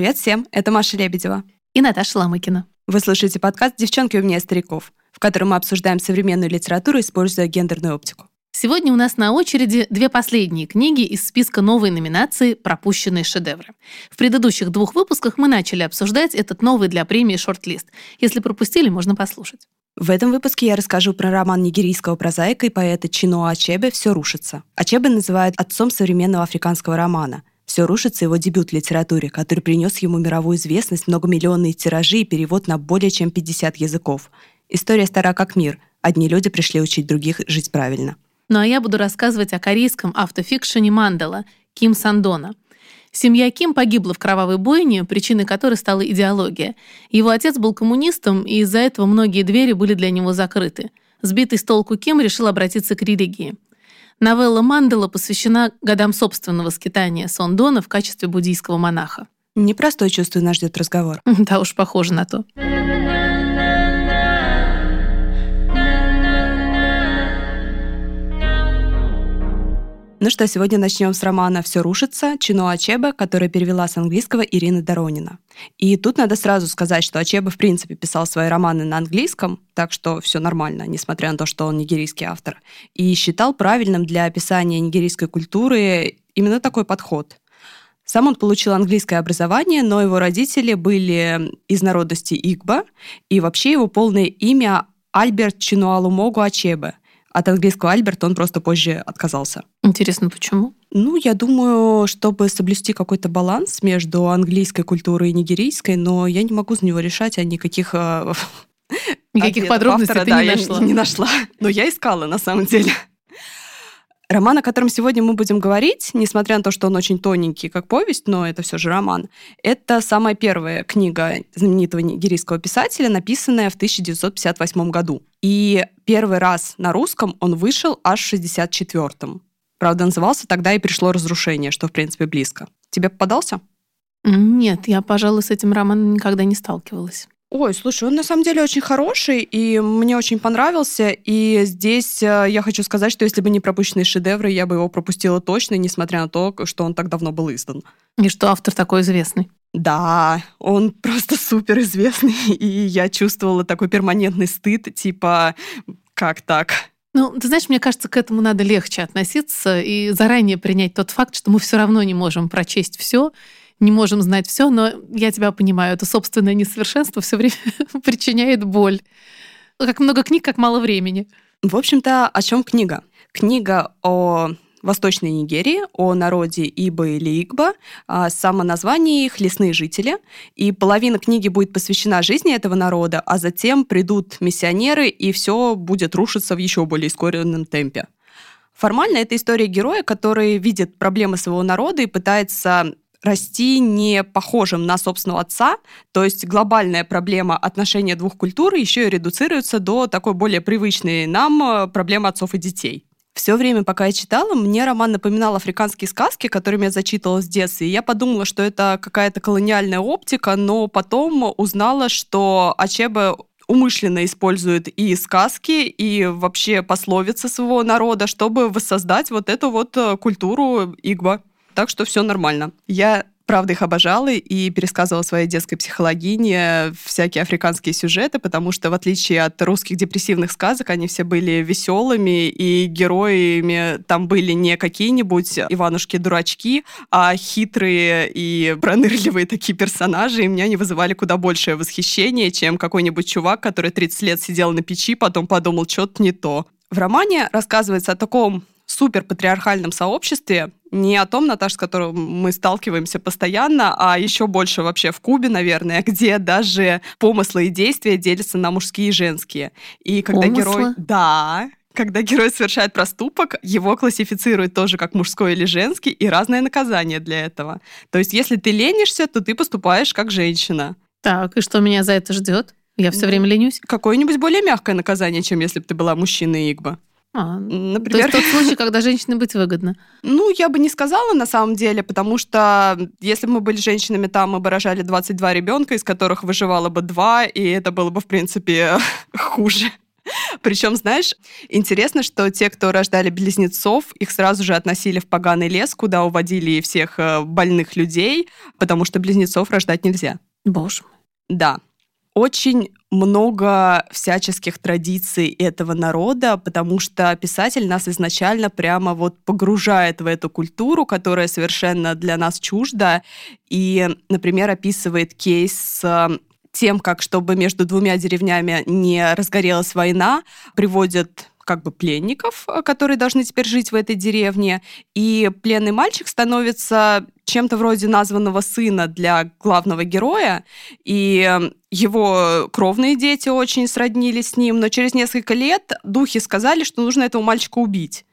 Привет всем, это Маша Лебедева. И Наташа Ламыкина. Вы слушаете подкаст «Девчонки у меня стариков», в котором мы обсуждаем современную литературу, используя гендерную оптику. Сегодня у нас на очереди две последние книги из списка новой номинации «Пропущенные шедевры». В предыдущих двух выпусках мы начали обсуждать этот новый для премии шорт-лист. Если пропустили, можно послушать. В этом выпуске я расскажу про роман нигерийского прозаика и поэта Чино Ачебе «Все рушится». Ачебе называют отцом современного африканского романа. «Все рушится» его дебют в литературе, который принес ему мировую известность, многомиллионные тиражи и перевод на более чем 50 языков. История стара как мир. Одни люди пришли учить других жить правильно. Ну а я буду рассказывать о корейском автофикшене «Мандала» Ким Сандона. Семья Ким погибла в кровавой бойне, причиной которой стала идеология. Его отец был коммунистом, и из-за этого многие двери были для него закрыты. Сбитый с толку Ким решил обратиться к религии. Новелла Мандела посвящена годам собственного скитания Сондона в качестве буддийского монаха. Непростой, чувствую, нас ждет разговор. Да уж, похоже на то. Ну что, сегодня начнем с романа «Все рушится» Чино Ачеба, который перевела с английского Ирина Доронина. И тут надо сразу сказать, что Ачеба в принципе писал свои романы на английском, так что все нормально, несмотря на то, что он нигерийский автор. И считал правильным для описания нигерийской культуры именно такой подход. Сам он получил английское образование, но его родители были из народности Игба, и вообще его полное имя Альберт Чинуалумогу Ачебе. От английского Альберт он просто позже отказался. Интересно, почему? Ну, я думаю, чтобы соблюсти какой-то баланс между английской культурой и нигерийской, но я не могу за него решать, а никаких э, Никаких подробностей автора, ты да, не нашла. Я не нашла. Но я искала, на самом деле. Роман, о котором сегодня мы будем говорить, несмотря на то, что он очень тоненький, как повесть, но это все же роман, это самая первая книга знаменитого нигерийского писателя, написанная в 1958 году. И первый раз на русском он вышел аж в 64-м. Правда, назывался «Тогда и пришло разрушение», что, в принципе, близко. Тебе попадался? Нет, я, пожалуй, с этим романом никогда не сталкивалась. Ой, слушай, он на самом деле очень хороший, и мне очень понравился. И здесь э, я хочу сказать, что если бы не пропущенные шедевры, я бы его пропустила точно, несмотря на то, что он так давно был издан. И что автор такой известный. Да, он просто супер известный, и я чувствовала такой перманентный стыд, типа, как так? Ну, ты знаешь, мне кажется, к этому надо легче относиться и заранее принять тот факт, что мы все равно не можем прочесть все, не можем знать все, но я тебя понимаю, это собственное несовершенство все время причиняет боль. Как много книг, как мало времени. В общем-то, о чем книга? Книга о Восточной Нигерии, о народе Иба или Игба. А, само название их «Лесные жители». И половина книги будет посвящена жизни этого народа, а затем придут миссионеры, и все будет рушиться в еще более ускоренном темпе. Формально это история героя, который видит проблемы своего народа и пытается расти не похожим на собственного отца, то есть глобальная проблема отношения двух культур еще и редуцируется до такой более привычной нам э, проблемы отцов и детей. Все время, пока я читала, мне роман напоминал африканские сказки, которыми я зачитывала с детства. И я подумала, что это какая-то колониальная оптика, но потом узнала, что Ачебе умышленно использует и сказки, и вообще пословицы своего народа, чтобы воссоздать вот эту вот э, культуру Игба. Так что все нормально. Я правда их обожала и пересказывала своей детской психологине всякие африканские сюжеты, потому что в отличие от русских депрессивных сказок, они все были веселыми, и героями там были не какие-нибудь Иванушки-дурачки, а хитрые и пронырливые такие персонажи, и меня они вызывали куда большее восхищение, чем какой-нибудь чувак, который 30 лет сидел на печи, потом подумал, что-то не то. В романе рассказывается о таком супер патриархальном сообществе, не о том, Наташа, с которым мы сталкиваемся постоянно, а еще больше вообще в Кубе, наверное, где даже помыслы и действия делятся на мужские и женские. И когда помыслы? герой... Да, когда герой совершает проступок, его классифицируют тоже как мужской или женский, и разное наказание для этого. То есть, если ты ленишься, то ты поступаешь как женщина. Так, и что меня за это ждет? Я все время ленюсь. Какое-нибудь более мягкое наказание, чем если бы ты была мужчиной Игба. А, Например, то есть тот случай, когда женщине быть выгодно? Ну, я бы не сказала на самом деле, потому что если бы мы были женщинами там, мы бы рожали 22 ребенка, из которых выживало бы два, и это было бы, в принципе, хуже. Причем, знаешь, интересно, что те, кто рождали близнецов, их сразу же относили в поганый лес, куда уводили всех э, больных людей, потому что близнецов рождать нельзя. Боже мой. Да. Очень много всяческих традиций этого народа, потому что писатель нас изначально прямо вот погружает в эту культуру, которая совершенно для нас чужда, и, например, описывает кейс с тем, как чтобы между двумя деревнями не разгорелась война, приводят как бы пленников, э, которые должны теперь жить в этой деревне. И пленный мальчик становится чем-то вроде названного сына для главного героя, и его кровные дети очень сроднились с ним, но через несколько лет духи сказали, что нужно этого мальчика убить.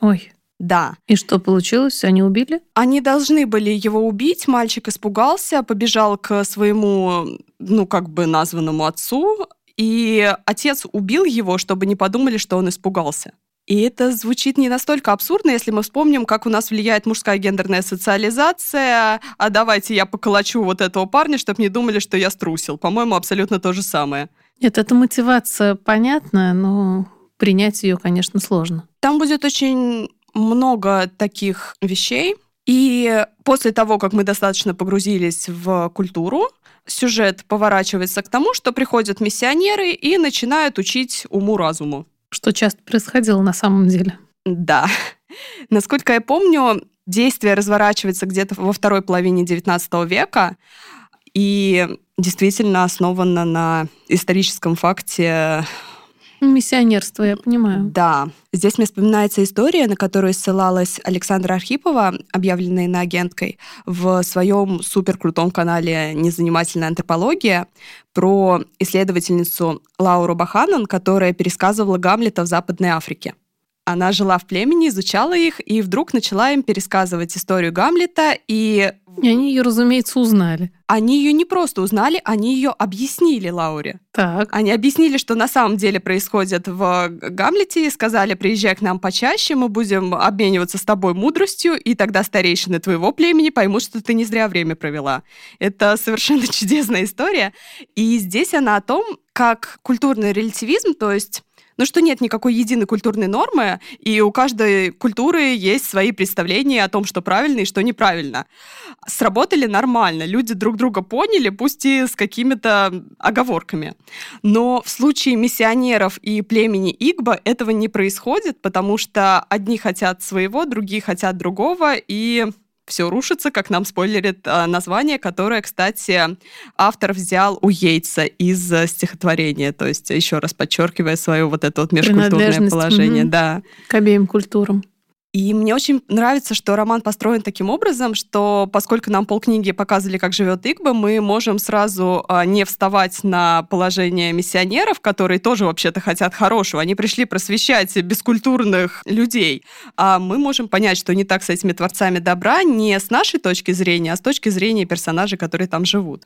Ой. Да. И что получилось? Они убили? Они должны были его убить. Мальчик испугался, побежал к своему, ну, как бы названному отцу, и отец убил его, чтобы не подумали, что он испугался. И это звучит не настолько абсурдно, если мы вспомним, как у нас влияет мужская гендерная социализация. А давайте я поколочу вот этого парня, чтобы не думали, что я струсил. По-моему, абсолютно то же самое. Нет, эта мотивация понятная, но принять ее, конечно, сложно. Там будет очень много таких вещей. И после того, как мы достаточно погрузились в культуру, сюжет поворачивается к тому, что приходят миссионеры и начинают учить уму-разуму. Что часто происходило на самом деле. Да. Насколько я помню, действие разворачивается где-то во второй половине XIX века и действительно основано на историческом факте Миссионерство, я понимаю. Да. Здесь мне вспоминается история, на которую ссылалась Александра Архипова, объявленная иноагенткой, в своем суперкрутом канале «Незанимательная антропология» про исследовательницу Лауру Баханан, которая пересказывала Гамлета в Западной Африке. Она жила в племени, изучала их, и вдруг начала им пересказывать историю Гамлета, и... И они ее, разумеется, узнали. Они ее не просто узнали, они ее объяснили Лауре. Так. Они объяснили, что на самом деле происходит в Гамлете, и сказали, приезжай к нам почаще, мы будем обмениваться с тобой мудростью, и тогда старейшины твоего племени поймут, что ты не зря время провела. Это совершенно чудесная история. И здесь она о том, как культурный релятивизм, то есть ну, что нет никакой единой культурной нормы, и у каждой культуры есть свои представления о том, что правильно и что неправильно. Сработали нормально, люди друг друга поняли, пусть и с какими-то оговорками. Но в случае миссионеров и племени Игба этого не происходит, потому что одни хотят своего, другие хотят другого, и все рушится, как нам спойлерит а, название, которое, кстати, автор взял у Йейтса из э, стихотворения, то есть еще раз подчеркивая свое вот это вот межкультурное положение. Угу. Да. К обеим культурам. И мне очень нравится, что роман построен таким образом, что поскольку нам полкниги показывали, как живет Игба, мы можем сразу а, не вставать на положение миссионеров, которые тоже вообще-то хотят хорошего. Они пришли просвещать бескультурных людей. А мы можем понять, что не так с этими творцами добра не с нашей точки зрения, а с точки зрения персонажей, которые там живут.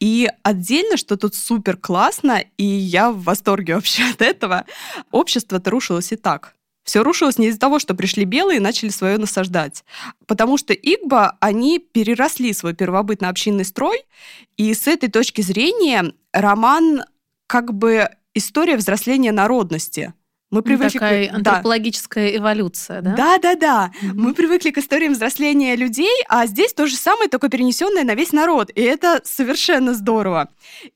И отдельно, что тут супер классно, и я в восторге вообще от этого, общество-то рушилось и так. Все рушилось не из-за того, что пришли белые и начали свое насаждать. Потому что Игба, они переросли свой первобытно-общинный строй, и с этой точки зрения роман как бы история взросления народности – мы привыкли Такая к... антропологическая да. эволюция, да? Да, да, да. Mm-hmm. Мы привыкли к историям взросления людей, а здесь то же самое, только перенесенное на весь народ. И это совершенно здорово.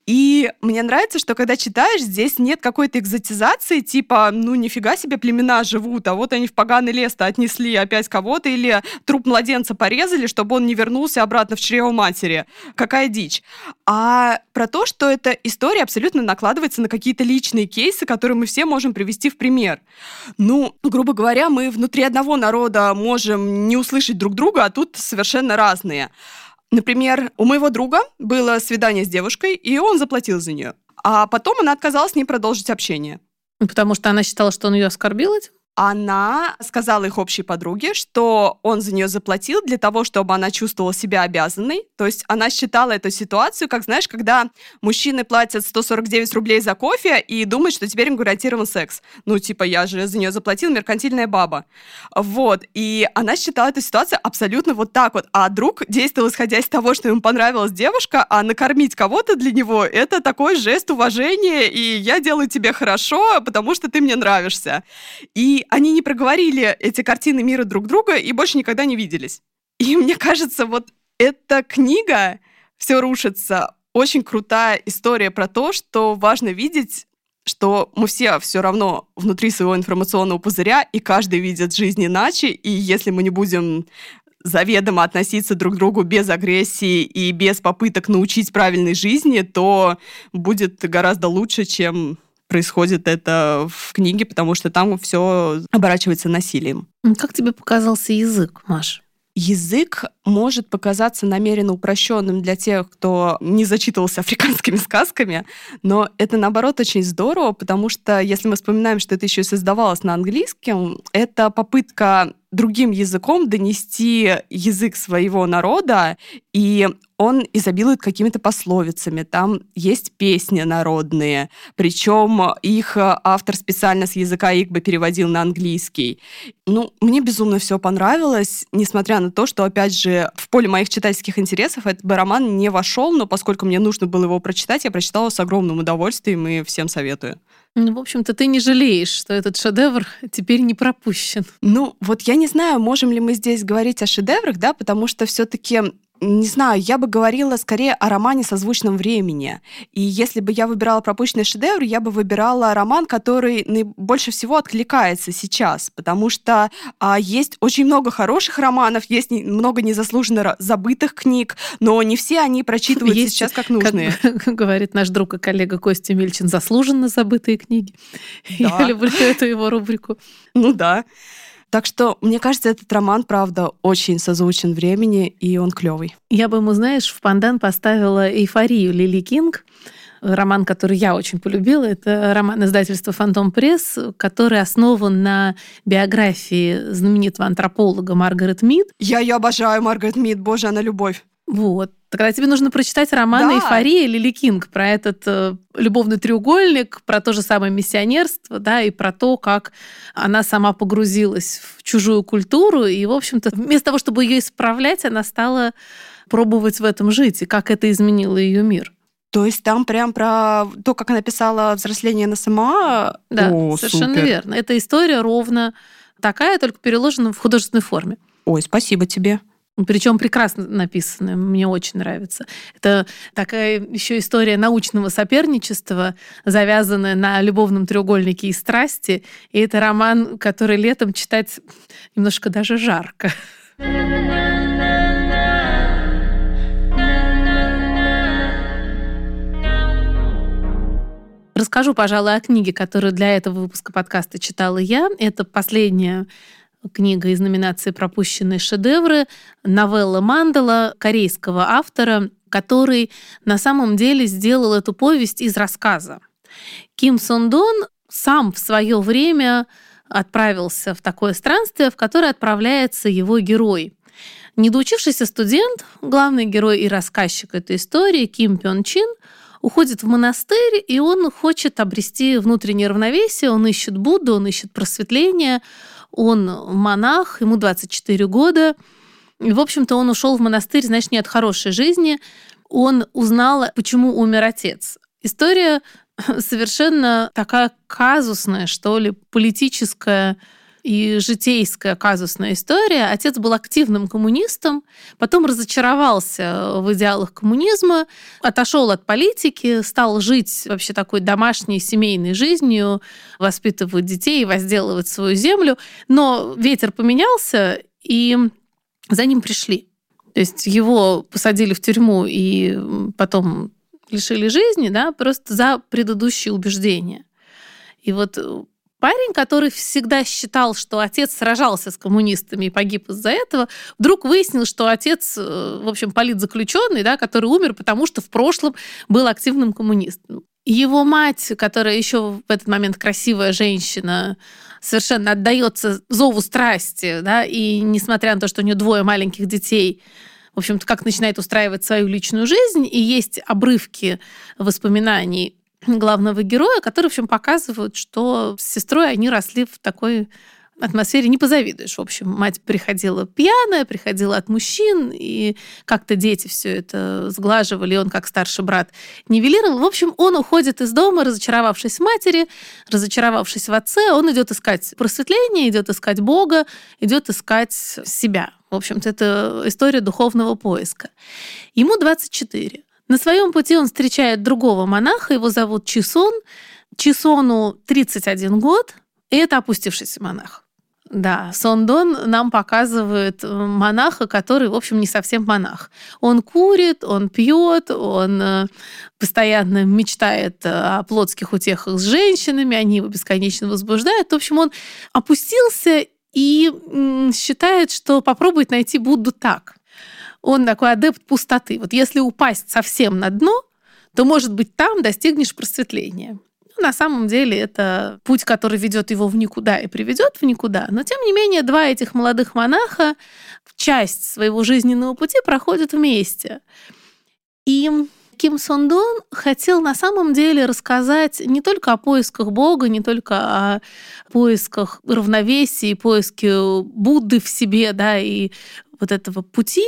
И мне нравится, что когда читаешь, здесь нет какой-то экзотизации, типа, ну нифига себе племена живут, а вот они в поганый лес-то отнесли опять кого-то, или труп младенца порезали, чтобы он не вернулся обратно в чрево матери. Какая дичь. А про то, что эта история абсолютно накладывается на какие-то личные кейсы, которые мы все можем привести в пример пример. Ну, грубо говоря, мы внутри одного народа можем не услышать друг друга, а тут совершенно разные. Например, у моего друга было свидание с девушкой, и он заплатил за нее. А потом она отказалась с ним продолжить общение. Потому что она считала, что он ее оскорбил этим? Она сказала их общей подруге, что он за нее заплатил для того, чтобы она чувствовала себя обязанной. То есть она считала эту ситуацию, как, знаешь, когда мужчины платят 149 рублей за кофе и думают, что теперь им гарантирован секс. Ну, типа, я же за нее заплатил, меркантильная баба. Вот. И она считала эту ситуацию абсолютно вот так вот. А друг действовал исходя из того, что ему понравилась девушка, а накормить кого-то для него — это такой жест уважения, и я делаю тебе хорошо, потому что ты мне нравишься. И они не проговорили эти картины мира друг друга и больше никогда не виделись. И мне кажется, вот эта книга «Все рушится» очень крутая история про то, что важно видеть что мы все все равно внутри своего информационного пузыря, и каждый видит жизнь иначе, и если мы не будем заведомо относиться друг к другу без агрессии и без попыток научить правильной жизни, то будет гораздо лучше, чем происходит это в книге, потому что там все оборачивается насилием. Как тебе показался язык, Маш? Язык может показаться намеренно упрощенным для тех, кто не зачитывался африканскими сказками, но это, наоборот, очень здорово, потому что, если мы вспоминаем, что это еще и создавалось на английском, это попытка другим языком донести язык своего народа, и он изобилует какими-то пословицами. Там есть песни народные, причем их автор специально с языка Игбы переводил на английский. Ну, мне безумно все понравилось, несмотря на то, что, опять же, в поле моих читательских интересов этот бы роман не вошел, но поскольку мне нужно было его прочитать, я прочитала с огромным удовольствием и всем советую. Ну, в общем-то, ты не жалеешь, что этот шедевр теперь не пропущен. Ну, вот я не знаю, можем ли мы здесь говорить о шедеврах, да, потому что все-таки не знаю, я бы говорила скорее о романе созвучном времени. И если бы я выбирала пропущенный шедевр, я бы выбирала роман, который больше всего откликается сейчас, потому что а, есть очень много хороших романов, есть много незаслуженно забытых книг, но не все они прочитываются есть, сейчас как нужные. Как говорит наш друг и коллега Костя Мильчин, заслуженно забытые книги. Да. Я люблю эту его рубрику. Ну да. Так что, мне кажется, этот роман, правда, очень созвучен времени, и он клевый. Я бы ему, знаешь, в пандан поставила «Эйфорию» Лили Кинг, роман, который я очень полюбила. Это роман издательства «Фантом Пресс», который основан на биографии знаменитого антрополога Маргарет Мид. Я ее обожаю, Маргарет Мид, боже, она любовь. Вот. Тогда тебе нужно прочитать роман да. «Эйфория» Лили Кинг про этот э, любовный треугольник, про то же самое миссионерство, да, и про то, как она сама погрузилась в чужую культуру, и, в общем-то, вместо того, чтобы ее исправлять, она стала пробовать в этом жить, и как это изменило ее мир. То есть там прям про то, как она писала «Взросление на сама». Да, О, совершенно супер. верно. Эта история ровно такая, только переложена в художественной форме. Ой, спасибо тебе. Причем прекрасно написанная, мне очень нравится. Это такая еще история научного соперничества, завязанная на любовном треугольнике и страсти. И это роман, который летом читать немножко даже жарко. Расскажу, пожалуй, о книге, которую для этого выпуска подкаста читала я. Это последняя книга из номинации «Пропущенные шедевры», новелла Мандала корейского автора, который на самом деле сделал эту повесть из рассказа. Ким Сон Дон сам в свое время отправился в такое странствие, в которое отправляется его герой. Недоучившийся студент, главный герой и рассказчик этой истории, Ким Пён Чин, уходит в монастырь, и он хочет обрести внутреннее равновесие, он ищет Будду, он ищет просветление, он монах, ему 24 года. И, в общем-то, он ушел в монастырь, знаешь, не от хорошей жизни. Он узнал, почему умер отец. История совершенно такая казусная, что ли, политическая, и житейская казусная история. Отец был активным коммунистом, потом разочаровался в идеалах коммунизма, отошел от политики, стал жить вообще такой домашней семейной жизнью, воспитывать детей, возделывать свою землю. Но ветер поменялся, и за ним пришли. То есть его посадили в тюрьму и потом лишили жизни, да, просто за предыдущие убеждения. И вот Парень, который всегда считал, что отец сражался с коммунистами и погиб из-за этого, вдруг выяснил, что отец, э, в общем, политзаключенный, да, который умер, потому что в прошлом был активным коммунистом. Его мать, которая еще в этот момент красивая женщина, совершенно отдается зову страсти, да, и несмотря на то, что у нее двое маленьких детей, в общем-то, как начинает устраивать свою личную жизнь, и есть обрывки воспоминаний главного героя, которые, в общем, показывают, что с сестрой они росли в такой атмосфере не позавидуешь. В общем, мать приходила пьяная, приходила от мужчин, и как-то дети все это сглаживали, и он, как старший брат, нивелировал. В общем, он уходит из дома, разочаровавшись в матери, разочаровавшись в отце, он идет искать просветление, идет искать Бога, идет искать себя. В общем-то, это история духовного поиска. Ему 24. На своем пути он встречает другого монаха, его зовут Чисон. Чисону 31 год, и это опустившийся монах. Да, Сондон нам показывает э, монаха, который, в общем, не совсем монах. Он курит, он пьет, он э, постоянно мечтает э, о плотских утехах с женщинами, они его бесконечно возбуждают. В общем, он опустился и считает, что попробует найти Будду так. Он такой адепт пустоты. Вот если упасть совсем на дно, то, может быть, там достигнешь просветления. На самом деле это путь, который ведет его в никуда и приведет в никуда. Но тем не менее, два этих молодых монаха часть своего жизненного пути проходят вместе. И Ким Сон Дон хотел на самом деле рассказать не только о поисках Бога, не только о поисках равновесия, поиске Будды в себе, да, и вот этого пути.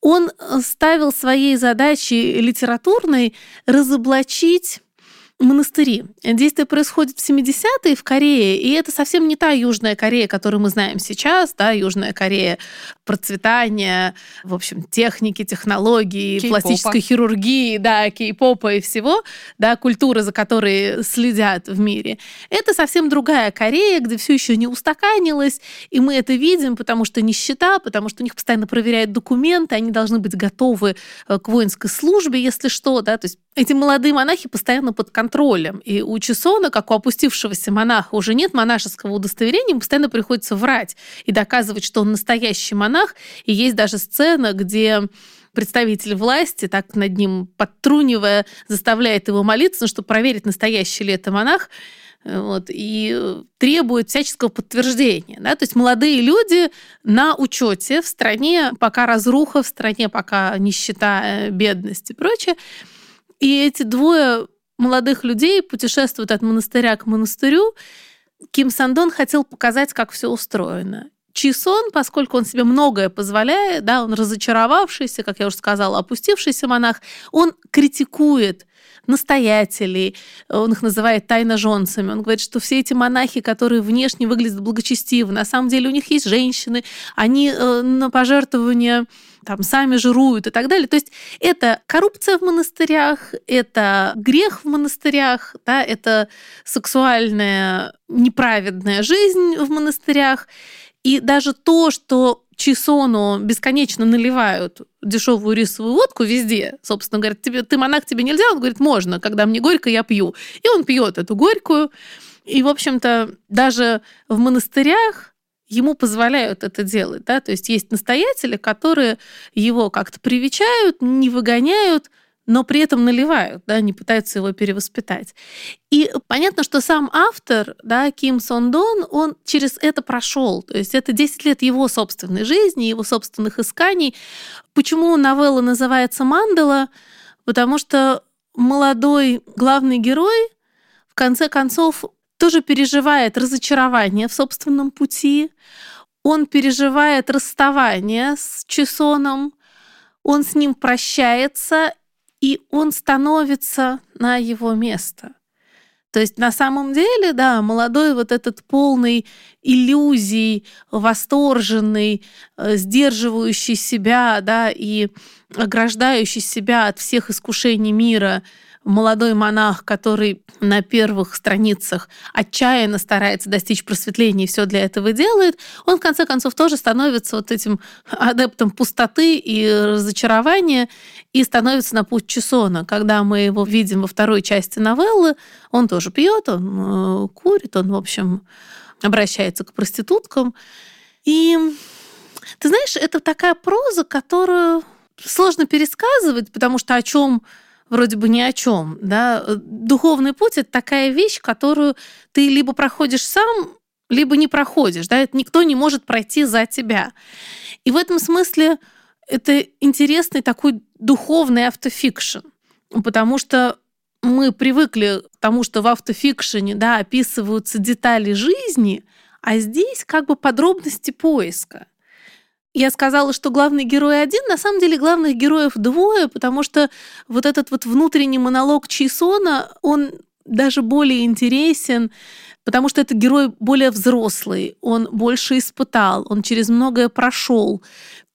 Он ставил своей задачей литературной разоблачить монастыри. Действие происходит в 70-е в Корее, и это совсем не та Южная Корея, которую мы знаем сейчас, да, Южная Корея процветания, в общем, техники, технологий, кей пластической хирургии, да, кей-попа и всего, да, культуры, за которой следят в мире. Это совсем другая Корея, где все еще не устаканилось, и мы это видим, потому что нищета, потому что у них постоянно проверяют документы, они должны быть готовы э, к воинской службе, если что, да, то есть эти молодые монахи постоянно под контролем. И у Чесона, как у опустившегося монаха, уже нет монашеского удостоверения, ему постоянно приходится врать и доказывать, что он настоящий монах. И есть даже сцена, где представитель власти, так над ним подтрунивая, заставляет его молиться, ну, чтобы проверить, настоящий ли это монах вот, и требует всяческого подтверждения. Да? То есть молодые люди на учете в стране, пока разруха, в стране пока нищета, э, бедность и прочее. И эти двое молодых людей путешествуют от монастыря к монастырю. Ким Сандон хотел показать, как все устроено. Чисон, поскольку он себе многое позволяет, да, он разочаровавшийся, как я уже сказала, опустившийся монах, он критикует настоятелей, он их называет тайно-жонцами. Он говорит, что все эти монахи, которые внешне выглядят благочестиво, на самом деле у них есть женщины, они э, на пожертвования там сами жируют и так далее. То есть это коррупция в монастырях, это грех в монастырях, да, это сексуальная неправедная жизнь в монастырях. И даже то, что Чисону бесконечно наливают дешевую рисовую водку везде. Собственно, говорят, тебе, ты монах, тебе нельзя? Он говорит, можно, когда мне горько, я пью. И он пьет эту горькую. И, в общем-то, даже в монастырях ему позволяют это делать. Да? То есть есть настоятели, которые его как-то привечают, не выгоняют, но при этом наливают, да, не пытаются его перевоспитать. И понятно, что сам автор, да, Ким Сон Дон, он через это прошел. То есть это 10 лет его собственной жизни, его собственных исканий. Почему новелла называется «Мандала»? Потому что молодой главный герой в конце концов тоже переживает разочарование в собственном пути, он переживает расставание с Чесоном, он с ним прощается, и он становится на его место. То есть на самом деле, да, молодой вот этот полный иллюзий, восторженный, э, сдерживающий себя, да, и ограждающий себя от всех искушений мира – молодой монах, который на первых страницах отчаянно старается достичь просветления и все для этого делает, он в конце концов тоже становится вот этим адептом пустоты и разочарования и становится на путь Чесона. Когда мы его видим во второй части новеллы, он тоже пьет, он э, курит, он, в общем, обращается к проституткам. И ты знаешь, это такая проза, которую сложно пересказывать, потому что о чем вроде бы ни о чем. Да? Духовный путь — это такая вещь, которую ты либо проходишь сам, либо не проходишь. Да? Это никто не может пройти за тебя. И в этом смысле это интересный такой духовный автофикшн, потому что мы привыкли к тому, что в автофикшене да, описываются детали жизни, а здесь как бы подробности поиска. Я сказала, что главный герой один, на самом деле главных героев двое, потому что вот этот вот внутренний монолог Чейсона, он даже более интересен, потому что это герой более взрослый, он больше испытал, он через многое прошел.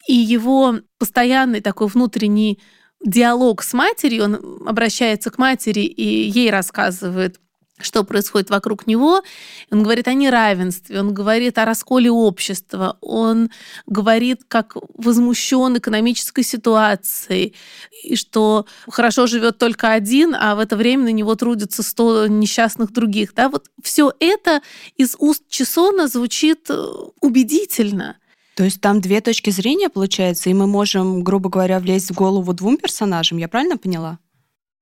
И его постоянный такой внутренний диалог с матерью, он обращается к матери и ей рассказывает что происходит вокруг него. Он говорит о неравенстве, он говорит о расколе общества, он говорит, как возмущен экономической ситуацией, и что хорошо живет только один, а в это время на него трудятся сто несчастных других. Да? Вот все это из уст Чесона звучит э, убедительно. То есть там две точки зрения, получается, и мы можем, грубо говоря, влезть в голову двум персонажам, я правильно поняла?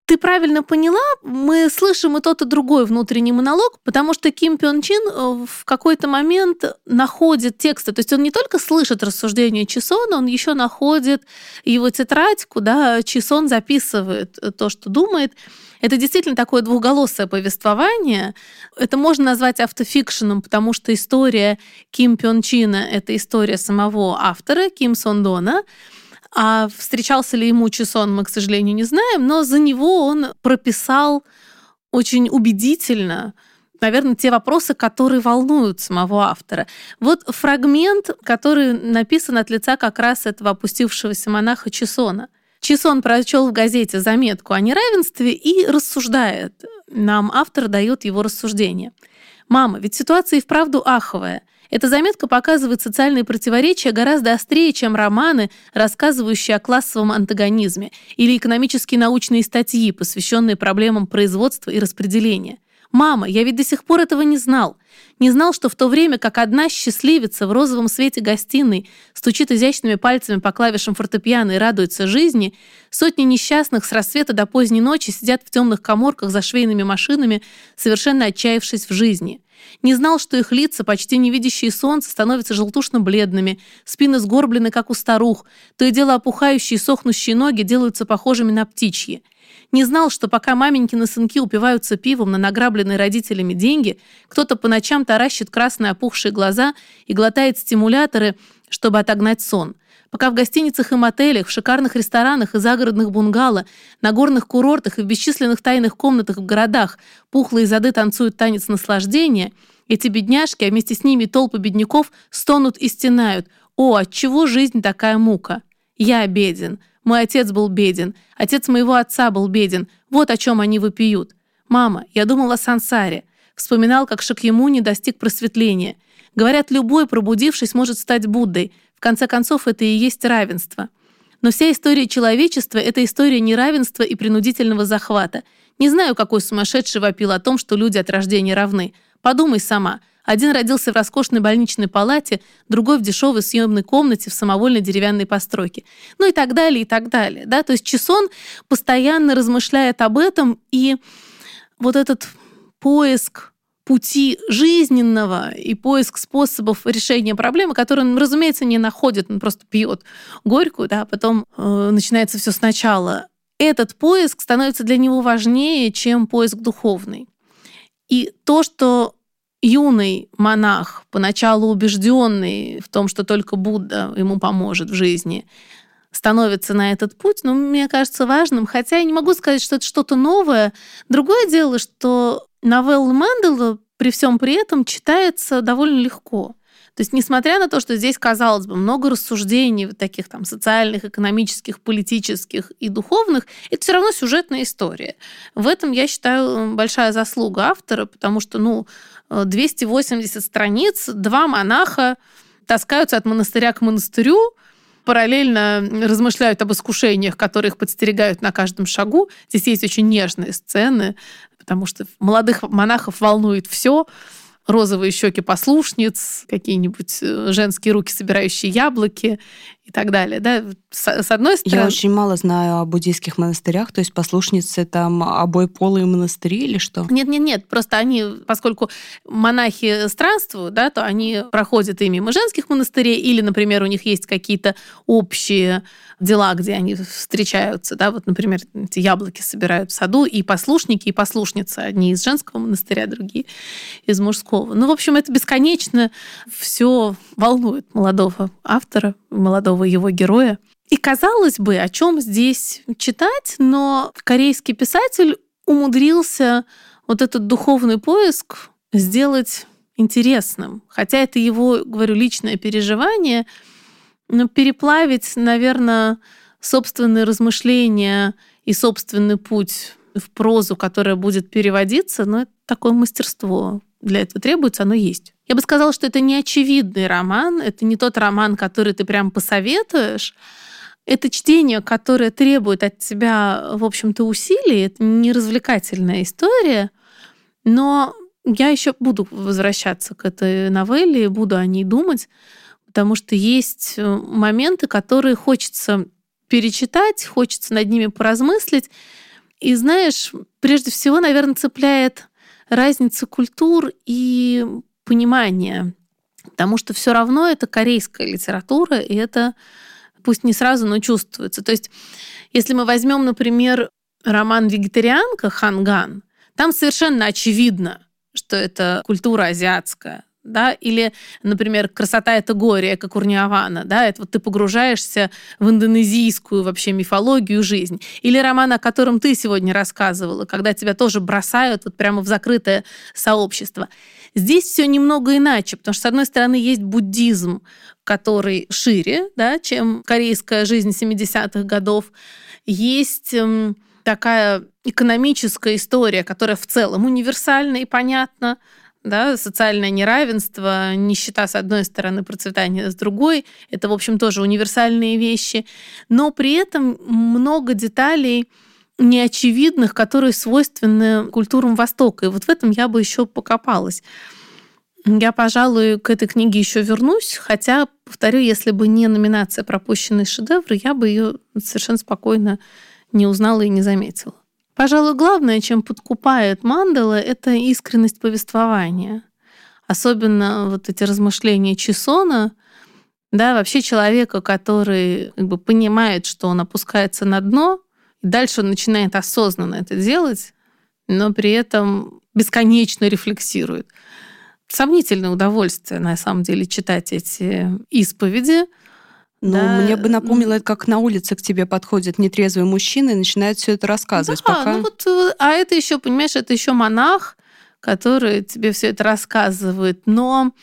Ты правильно поняла, мы слышим и тот, и другой внутренний монолог, потому что Ким Пён Чин э, в какой-то момент находит тексты. То есть он не только слышит рассуждения Чисона, он еще находит его тетрадь, куда Чисон записывает то, что думает. Это действительно такое двухголосое повествование. Это можно назвать автофикшеном, потому что история Ким Пён Чина — это история самого автора, Ким Сон Дона, а встречался ли ему Чесон, мы, к сожалению, не знаем, но за него он прописал очень убедительно, наверное, те вопросы, которые волнуют самого автора. Вот фрагмент, который написан от лица как раз этого опустившегося монаха Чесона. Чесон прочел в газете заметку о неравенстве и рассуждает. Нам автор дает его рассуждение. «Мама, ведь ситуация и вправду аховая. Эта заметка показывает социальные противоречия гораздо острее, чем романы, рассказывающие о классовом антагонизме, или экономические научные статьи, посвященные проблемам производства и распределения. «Мама, я ведь до сих пор этого не знал. Не знал, что в то время, как одна счастливица в розовом свете гостиной стучит изящными пальцами по клавишам фортепиано и радуется жизни, сотни несчастных с рассвета до поздней ночи сидят в темных коморках за швейными машинами, совершенно отчаявшись в жизни. Не знал, что их лица, почти не видящие солнца, становятся желтушно-бледными, спины сгорблены, как у старух, то и дело опухающие сохнущие ноги делаются похожими на птичьи. Не знал, что пока маменькины сынки упиваются пивом на награбленные родителями деньги, кто-то по ночам таращит красные опухшие глаза и глотает стимуляторы, чтобы отогнать сон. Пока в гостиницах и мотелях, в шикарных ресторанах и загородных бунгало, на горных курортах и в бесчисленных тайных комнатах в городах пухлые зады танцуют танец наслаждения, эти бедняжки, а вместе с ними толпы бедняков, стонут и стенают. «О, отчего жизнь такая мука? Я беден. Мой отец был беден. Отец моего отца был беден. Вот о чем они вопиют. Мама, я думал о сансаре. Вспоминал, как Шакьямуни достиг просветления. Говорят, любой, пробудившись, может стать Буддой. Конце концов, это и есть равенство. Но вся история человечества — это история неравенства и принудительного захвата. Не знаю, какой сумасшедший вопил о том, что люди от рождения равны. Подумай сама. Один родился в роскошной больничной палате, другой в дешевой съемной комнате в самовольной деревянной постройке. Ну и так далее, и так далее. Да? То есть Чесон постоянно размышляет об этом, и вот этот поиск пути жизненного и поиск способов решения проблемы, которые он, разумеется, не находит, он просто пьет горькую, да, а потом э, начинается все сначала. Этот поиск становится для него важнее, чем поиск духовный. И то, что юный монах, поначалу убежденный в том, что только Будда ему поможет в жизни, становится на этот путь, ну, мне кажется важным, хотя я не могу сказать, что это что-то новое. Другое дело, что новелла Мендела при всем при этом читается довольно легко. То есть, несмотря на то, что здесь, казалось бы, много рассуждений вот таких там социальных, экономических, политических и духовных, это все равно сюжетная история. В этом, я считаю, большая заслуга автора, потому что, ну, 280 страниц, два монаха таскаются от монастыря к монастырю, параллельно размышляют об искушениях, которые их подстерегают на каждом шагу. Здесь есть очень нежные сцены, потому что молодых монахов волнует все розовые щеки послушниц, какие-нибудь э, женские руки, собирающие яблоки и так далее. Да? С, с одной стороны... Я очень мало знаю о буддийских монастырях, то есть послушницы там обои полые монастыри или что? Нет-нет-нет, просто они, поскольку монахи странствуют, да, то они проходят и мимо женских монастырей, или, например, у них есть какие-то общие дела, где они встречаются, да, вот, например, эти яблоки собирают в саду, и послушники, и послушницы, одни из женского монастыря, другие из мужского. Ну, в общем, это бесконечно все волнует молодого автора, молодого его героя. И казалось бы, о чем здесь читать, но корейский писатель умудрился вот этот духовный поиск сделать интересным. Хотя это его, говорю, личное переживание, но переплавить, наверное, собственные размышления и собственный путь в прозу, которая будет переводиться, но это такое мастерство для этого требуется, оно есть. Я бы сказала, что это не очевидный роман, это не тот роман, который ты прям посоветуешь, это чтение, которое требует от тебя, в общем-то, усилий, это не развлекательная история, но я еще буду возвращаться к этой новелле, буду о ней думать, потому что есть э, моменты, которые хочется перечитать, хочется над ними поразмыслить. И знаешь, прежде всего, наверное, цепляет разница культур и понимания, потому что все равно это корейская литература, и это пусть не сразу, но чувствуется. То есть, если мы возьмем, например, роман «Вегетарианка» Ханган, там совершенно очевидно, что это культура азиатская, да, или, например, «Красота — это горе», как Урниавана, да, это вот ты погружаешься в индонезийскую вообще мифологию, жизнь. Или роман, о котором ты сегодня рассказывала, когда тебя тоже бросают вот прямо в закрытое сообщество. Здесь все немного иначе, потому что, с одной стороны, есть буддизм, который шире, да, чем корейская жизнь 70-х годов. Есть эм, такая экономическая история, которая в целом универсальна и понятна, да, социальное неравенство, нищета с одной стороны, процветание с другой, это, в общем, тоже универсальные вещи, но при этом много деталей неочевидных, которые свойственны культурам Востока. И вот в этом я бы еще покопалась. Я, пожалуй, к этой книге еще вернусь, хотя, повторю, если бы не номинация «Пропущенный шедевр», я бы ее совершенно спокойно не узнала и не заметила. Пожалуй, главное, чем подкупает Мандела, это искренность повествования. Особенно вот эти размышления Чесона, да, вообще человека, который как бы понимает, что он опускается на дно, и дальше он начинает осознанно это делать, но при этом бесконечно рефлексирует. Сомнительное удовольствие, на самом деле, читать эти исповеди – ну, да. мне бы напомнило, как на улице к тебе подходит нетрезвый мужчина и начинает все это рассказывать. Да, пока... ну вот, э, а это еще, понимаешь, это еще монах, который тебе все это рассказывает. Но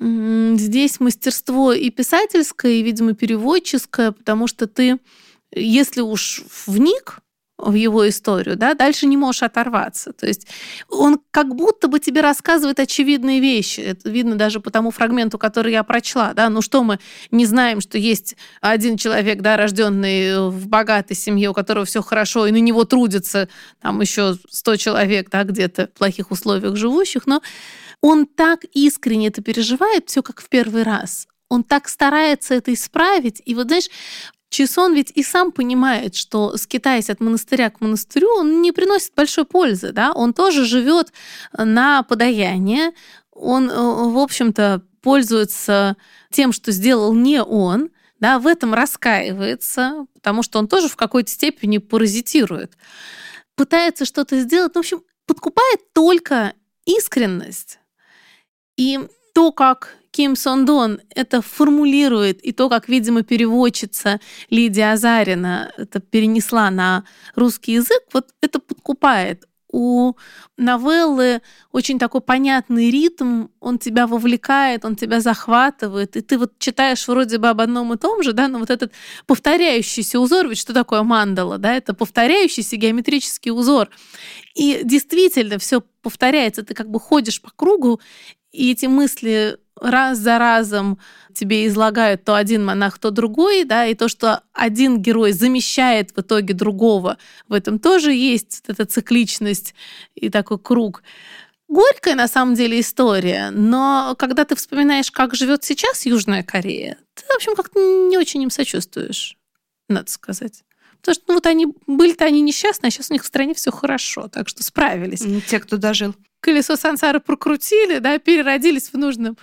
здесь мастерство и писательское, и, видимо, переводческое, потому что ты, если уж вник, в его историю, да, дальше не можешь оторваться. То есть он как будто бы тебе рассказывает очевидные вещи. Это видно даже по тому фрагменту, который я прочла, да. Ну что мы не знаем, что есть один человек, да, рожденный в богатой семье, у которого все хорошо, и на него трудится там еще 100 человек, да, где-то в плохих условиях живущих, но он так искренне это переживает, все как в первый раз. Он так старается это исправить. И вот, знаешь, Чисон ведь и сам понимает, что скитаясь от монастыря к монастырю, он не приносит большой пользы, да, он тоже живет на подаяние, он, э, в общем-то, пользуется тем, что сделал не он, да, в этом раскаивается, потому что он тоже в какой-то степени паразитирует. Пытается что-то сделать, ну, в общем, подкупает только искренность. И то, как Ким Сон Дон это формулирует, и то, как, видимо, переводчица Лидия Азарина это перенесла на русский язык, вот это подкупает. У новеллы очень такой понятный ритм, он тебя вовлекает, он тебя захватывает, и ты вот читаешь вроде бы об одном и том же, да, но вот этот повторяющийся узор, ведь что такое мандала, да, это повторяющийся геометрический узор. И действительно все повторяется, ты как бы ходишь по кругу, и эти мысли раз за разом тебе излагают то один монах, то другой, да, и то, что один герой замещает в итоге другого, в этом тоже есть эта цикличность и такой круг. горькая на самом деле история, но когда ты вспоминаешь, как живет сейчас Южная Корея, ты, в общем, как-то не очень им сочувствуешь, надо сказать. Потому что ну, вот они были-то они несчастны, а сейчас у них в стране все хорошо, так что справились. Те, кто дожил. Колесо сансары прокрутили, да, переродились в нужном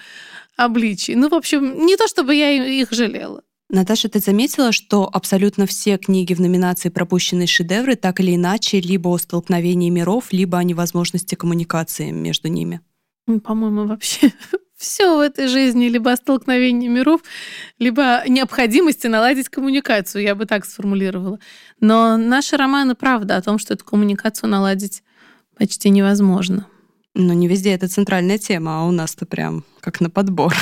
обличии. Ну, в общем, не то чтобы я их жалела. Наташа, ты заметила, что абсолютно все книги в номинации «Пропущенные шедевры» так или иначе либо о столкновении миров, либо о невозможности коммуникации между ними? По-моему, вообще все в этой жизни либо о столкновении миров, либо о необходимости наладить коммуникацию, я бы так сформулировала. Но наши романы правда о том, что эту коммуникацию наладить почти невозможно. Но не везде это центральная тема, а у нас-то прям как на подбор.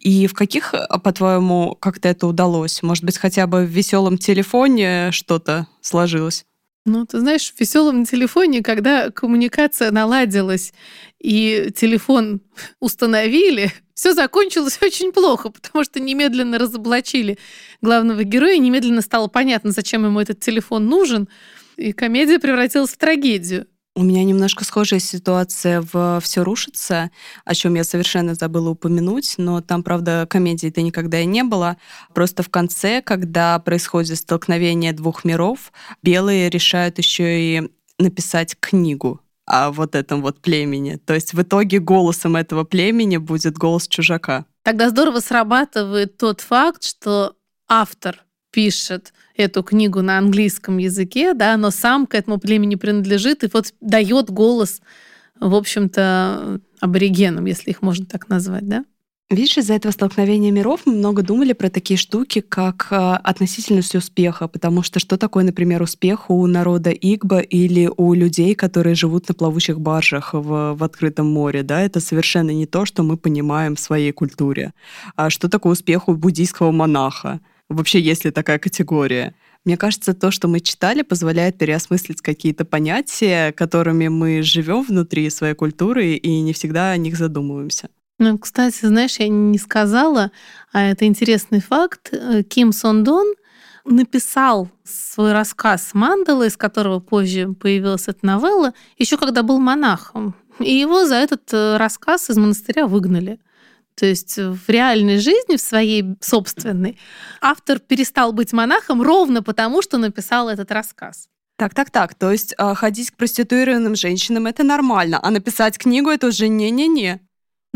И в каких, а, по-твоему, как-то это удалось? Может быть, хотя бы в веселом телефоне что-то сложилось? Ну, ты знаешь, в веселом телефоне, когда коммуникация наладилась и телефон установили, все закончилось очень плохо, потому что немедленно разоблачили главного героя, немедленно стало понятно, зачем ему этот телефон нужен, и комедия превратилась в трагедию. У меня немножко схожая ситуация в «Все рушится», о чем я совершенно забыла упомянуть, но там, правда, комедии-то никогда и не было. Просто в конце, когда происходит столкновение двух миров, белые решают еще и написать книгу о вот этом вот племени. То есть в итоге голосом этого племени будет голос чужака. Тогда здорово срабатывает тот факт, что автор пишет эту книгу на английском языке, да, но сам к этому племени принадлежит и вот дает голос, в общем-то, аборигенам, если их можно так назвать, да? Видишь, из-за этого столкновения миров мы много думали про такие штуки, как э, относительность успеха, потому что что такое, например, успех у народа Игба или у людей, которые живут на плавучих баржах в, в открытом море, да, это совершенно не то, что мы понимаем в своей культуре. А что такое успех у буддийского монаха? Вообще, есть ли такая категория? Мне кажется, то, что мы читали, позволяет переосмыслить какие-то понятия, которыми мы живем внутри своей культуры и не всегда о них задумываемся. Ну, кстати, знаешь, я не сказала, а это интересный факт. Э, Ким Сон Дон написал свой рассказ «Мандала», из которого позже появилась эта новелла, еще когда был монахом. И его за этот э, рассказ из монастыря выгнали. То есть в реальной жизни, в своей собственной, автор перестал быть монахом ровно потому, что написал этот рассказ. Так, так, так. То есть а, ходить к проституированным женщинам это нормально, а написать книгу это уже не-не-не.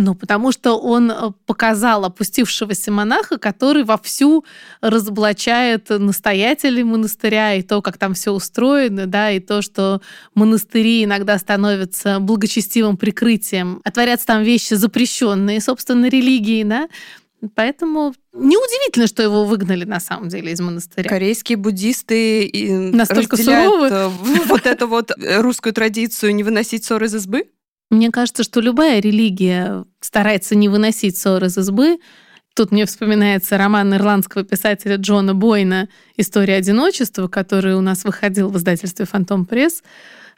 Ну, потому что он э, показал опустившегося монаха, который вовсю разоблачает настоятелей монастыря и то, как там все устроено, да, и то, что монастыри иногда становятся благочестивым прикрытием, а творятся там вещи запрещенные, собственно, религией, да, Поэтому неудивительно, что его выгнали на самом деле из монастыря. Корейские буддисты настолько суровы. Э, вот эту вот русскую традицию не выносить ссоры из избы? Мне кажется, что любая религия старается не выносить ссор из избы. Тут мне вспоминается роман ирландского писателя Джона Бойна «История одиночества», который у нас выходил в издательстве «Фантом Пресс».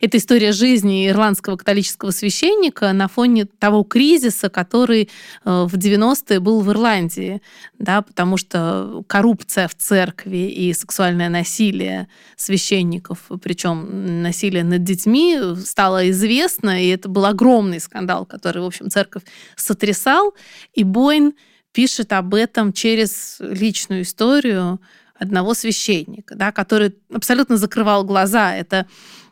Это история жизни ирландского католического священника на фоне того кризиса, который э, в 90-е был в Ирландии, да, потому что коррупция в церкви и сексуальное насилие священников, причем насилие над детьми, стало известно, и это был огромный скандал, который, в общем, церковь сотрясал. И Бойн пишет об этом через личную историю одного священника, да, который абсолютно закрывал глаза. Это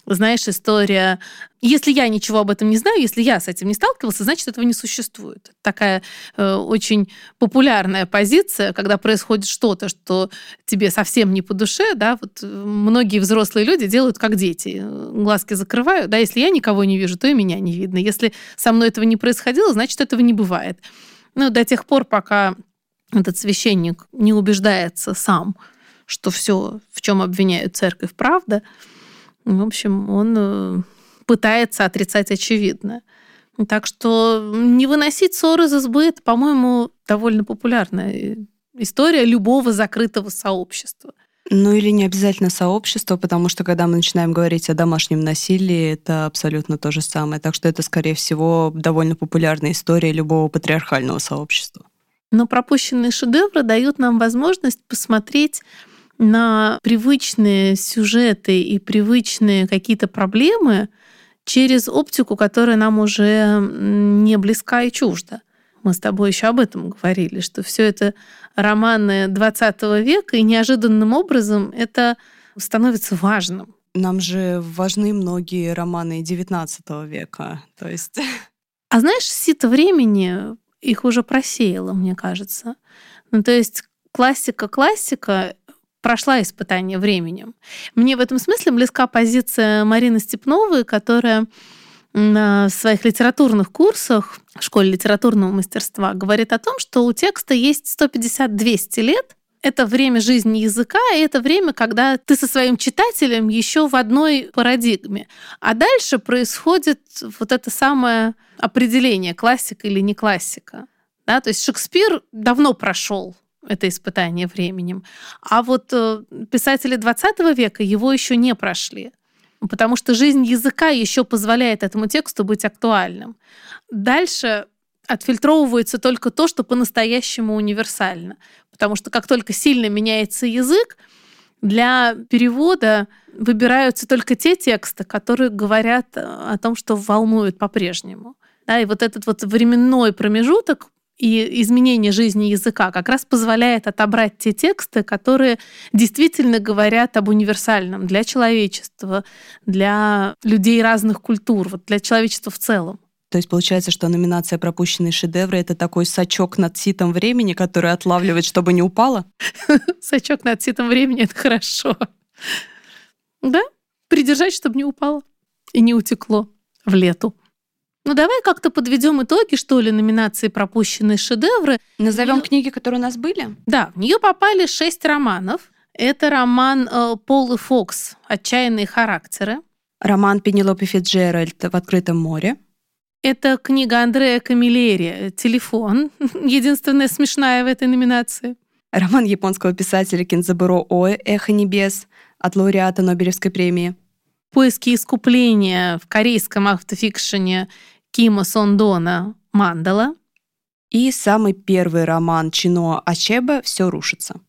знаешь, история... Если я ничего об этом не знаю, если я с этим не сталкивался, значит, этого не существует. Такая э, очень популярная позиция, когда происходит что-то, что тебе совсем не по душе, да, вот многие взрослые люди делают как дети. Глазки закрывают, да, если я никого не вижу, то и меня не видно. Если со мной этого не происходило, значит, этого не бывает. Ну, до тех пор, пока этот священник не убеждается сам, что все, в чем обвиняют церковь, правда, в общем, он э, пытается отрицать очевидное. Так что не выносить ссоры из избы, это, по-моему, довольно популярная история любого закрытого сообщества. Ну или не обязательно сообщество, потому что когда мы начинаем говорить о домашнем насилии, это абсолютно то же самое. Так что это, скорее всего, довольно популярная история любого патриархального сообщества. Но пропущенные шедевры дают нам возможность посмотреть на привычные сюжеты и привычные какие-то проблемы через оптику, которая нам уже не близка и чужда. Мы с тобой еще об этом говорили, что все это романы 20 века, и неожиданным образом это становится важным. Нам же важны многие романы 19 века. То есть... А знаешь, сито времени их уже просеяло, мне кажется. Ну, то есть классика-классика прошла испытание временем. Мне в этом смысле близка позиция Марины Степновой, которая на своих литературных курсах в школе литературного мастерства говорит о том, что у текста есть 150-200 лет, это время жизни языка, и это время, когда ты со своим читателем еще в одной парадигме. А дальше происходит вот это самое определение, классика или не классика. Да? То есть Шекспир давно прошел это испытание временем. А вот э, писатели 20 века его еще не прошли потому что жизнь языка еще позволяет этому тексту быть актуальным. Дальше отфильтровывается только то, что по-настоящему универсально. Потому что как только сильно меняется язык, для перевода выбираются только те тексты, которые говорят о том, что волнует по-прежнему. Да, и вот этот вот временной промежуток и изменение жизни языка как раз позволяет отобрать те тексты, которые действительно говорят об универсальном для человечества, для людей разных культур, вот для человечества в целом. То есть получается, что номинация «Пропущенные шедевры» — это такой сачок над ситом времени, который отлавливает, чтобы не упало? Сачок над ситом времени — это хорошо. Да? Придержать, чтобы не упало и не утекло в лету. Ну давай как-то подведем итоги, что ли, номинации пропущенные шедевры. Назовем нее... книги, которые у нас были? Да, в нее попали шесть романов. Это роман э, Полы Фокс «Отчаянные характеры». Роман Пенелопи Фитджеральд «В открытом море». Это книга Андрея Камилери «Телефон». Единственная смешная в этой номинации. Роман японского писателя Кинзабуро Оэ «Эхо небес» от лауреата Нобелевской премии. «Поиски искупления» в корейском автофикшене Кима Сондона «Мандала». И самый первый роман Чино Ачеба «Все рушится».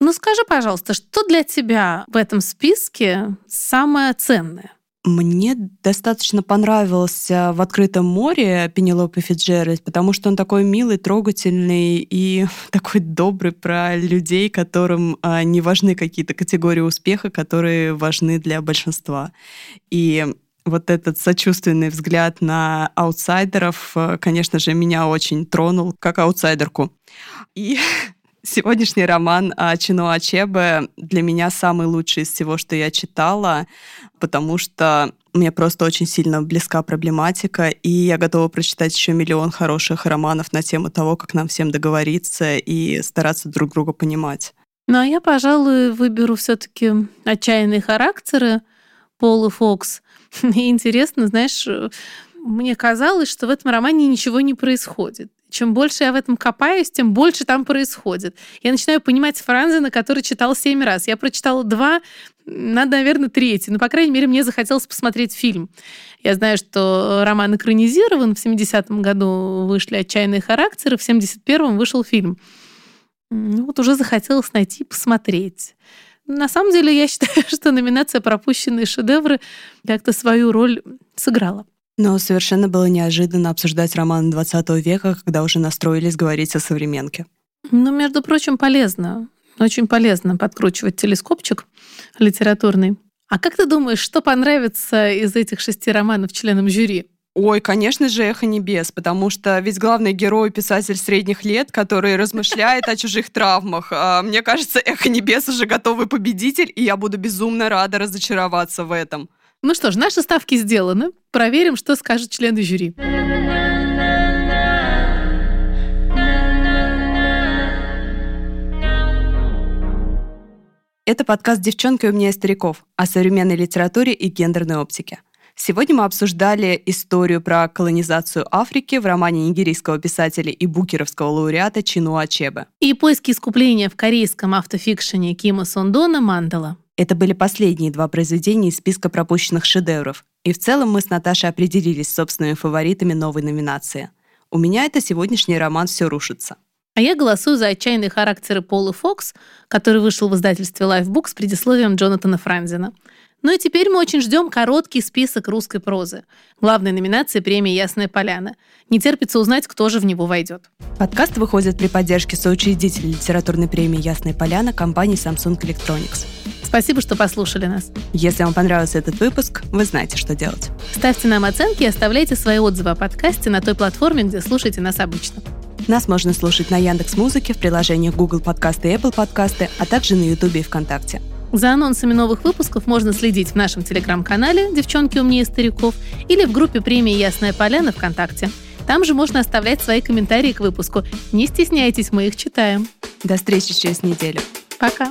Ну скажи, пожалуйста, что для тебя в этом списке самое ценное? Мне достаточно понравился в открытом море Пенелопы Фиджеральд, потому что он такой милый, трогательный и такой добрый про людей, которым а, не важны какие-то категории успеха, которые важны для большинства. И вот этот сочувственный взгляд на аутсайдеров, э, конечно же, меня очень тронул как аутсайдерку. И Сегодняшний роман Чино Ачебе для меня самый лучший из всего, что я читала, потому что мне просто очень сильно близка проблематика, и я готова прочитать еще миллион хороших романов на тему того, как нам всем договориться и стараться друг друга понимать. Ну, а я, пожалуй, выберу все-таки отчаянные характеры Полы Фокс. Интересно, знаешь, мне казалось, что в этом романе ничего не происходит. Чем больше я в этом копаюсь, тем больше там происходит. Я начинаю понимать Франзена, который читал семь раз. Я прочитала два, надо, наверное, третий. Но, по крайней мере, мне захотелось посмотреть фильм. Я знаю, что роман экранизирован. В 70-м году вышли «Отчаянные характеры», в 71-м вышел фильм. Ну, вот уже захотелось найти посмотреть. На самом деле, я считаю, что номинация «Пропущенные шедевры» как-то свою роль сыграла. Но совершенно было неожиданно обсуждать роман 20 века, когда уже настроились говорить о современке. Ну, между прочим, полезно. Очень полезно подкручивать телескопчик литературный. А как ты думаешь, что понравится из этих шести романов членам жюри? Ой, конечно же, «Эхо небес», потому что ведь главный герой — писатель средних лет, который размышляет о чужих травмах. А мне кажется, «Эхо небес» уже готовый победитель, и я буду безумно рада разочароваться в этом. Ну что ж, наши ставки сделаны. Проверим, что скажут члены жюри. Это подкаст «Девчонка у меня стариков» о современной литературе и гендерной оптике. Сегодня мы обсуждали историю про колонизацию Африки в романе нигерийского писателя и букеровского лауреата Чинуа Ачебе. И поиски искупления в корейском автофикшене Кима Сондона «Мандала». Это были последние два произведения из списка пропущенных шедевров. И в целом мы с Наташей определились с собственными фаворитами новой номинации. У меня это сегодняшний роман «Все рушится». А я голосую за отчаянные характеры Полы Фокс, который вышел в издательстве Lifebook с предисловием Джонатана Франзина. Ну и теперь мы очень ждем короткий список русской прозы. Главной номинации премии «Ясная поляна». Не терпится узнать, кто же в него войдет. Подкаст выходит при поддержке соучредителя литературной премии «Ясная поляна» компании Samsung Electronics. Спасибо, что послушали нас. Если вам понравился этот выпуск, вы знаете, что делать. Ставьте нам оценки и оставляйте свои отзывы о подкасте на той платформе, где слушаете нас обычно. Нас можно слушать на Яндекс Музыке, в приложениях Google Подкасты и Apple Подкасты, а также на Ютубе и ВКонтакте. За анонсами новых выпусков можно следить в нашем телеграм-канале «Девчонки умнее стариков» или в группе премии «Ясная поляна» ВКонтакте. Там же можно оставлять свои комментарии к выпуску. Не стесняйтесь, мы их читаем. До встречи через неделю. Пока.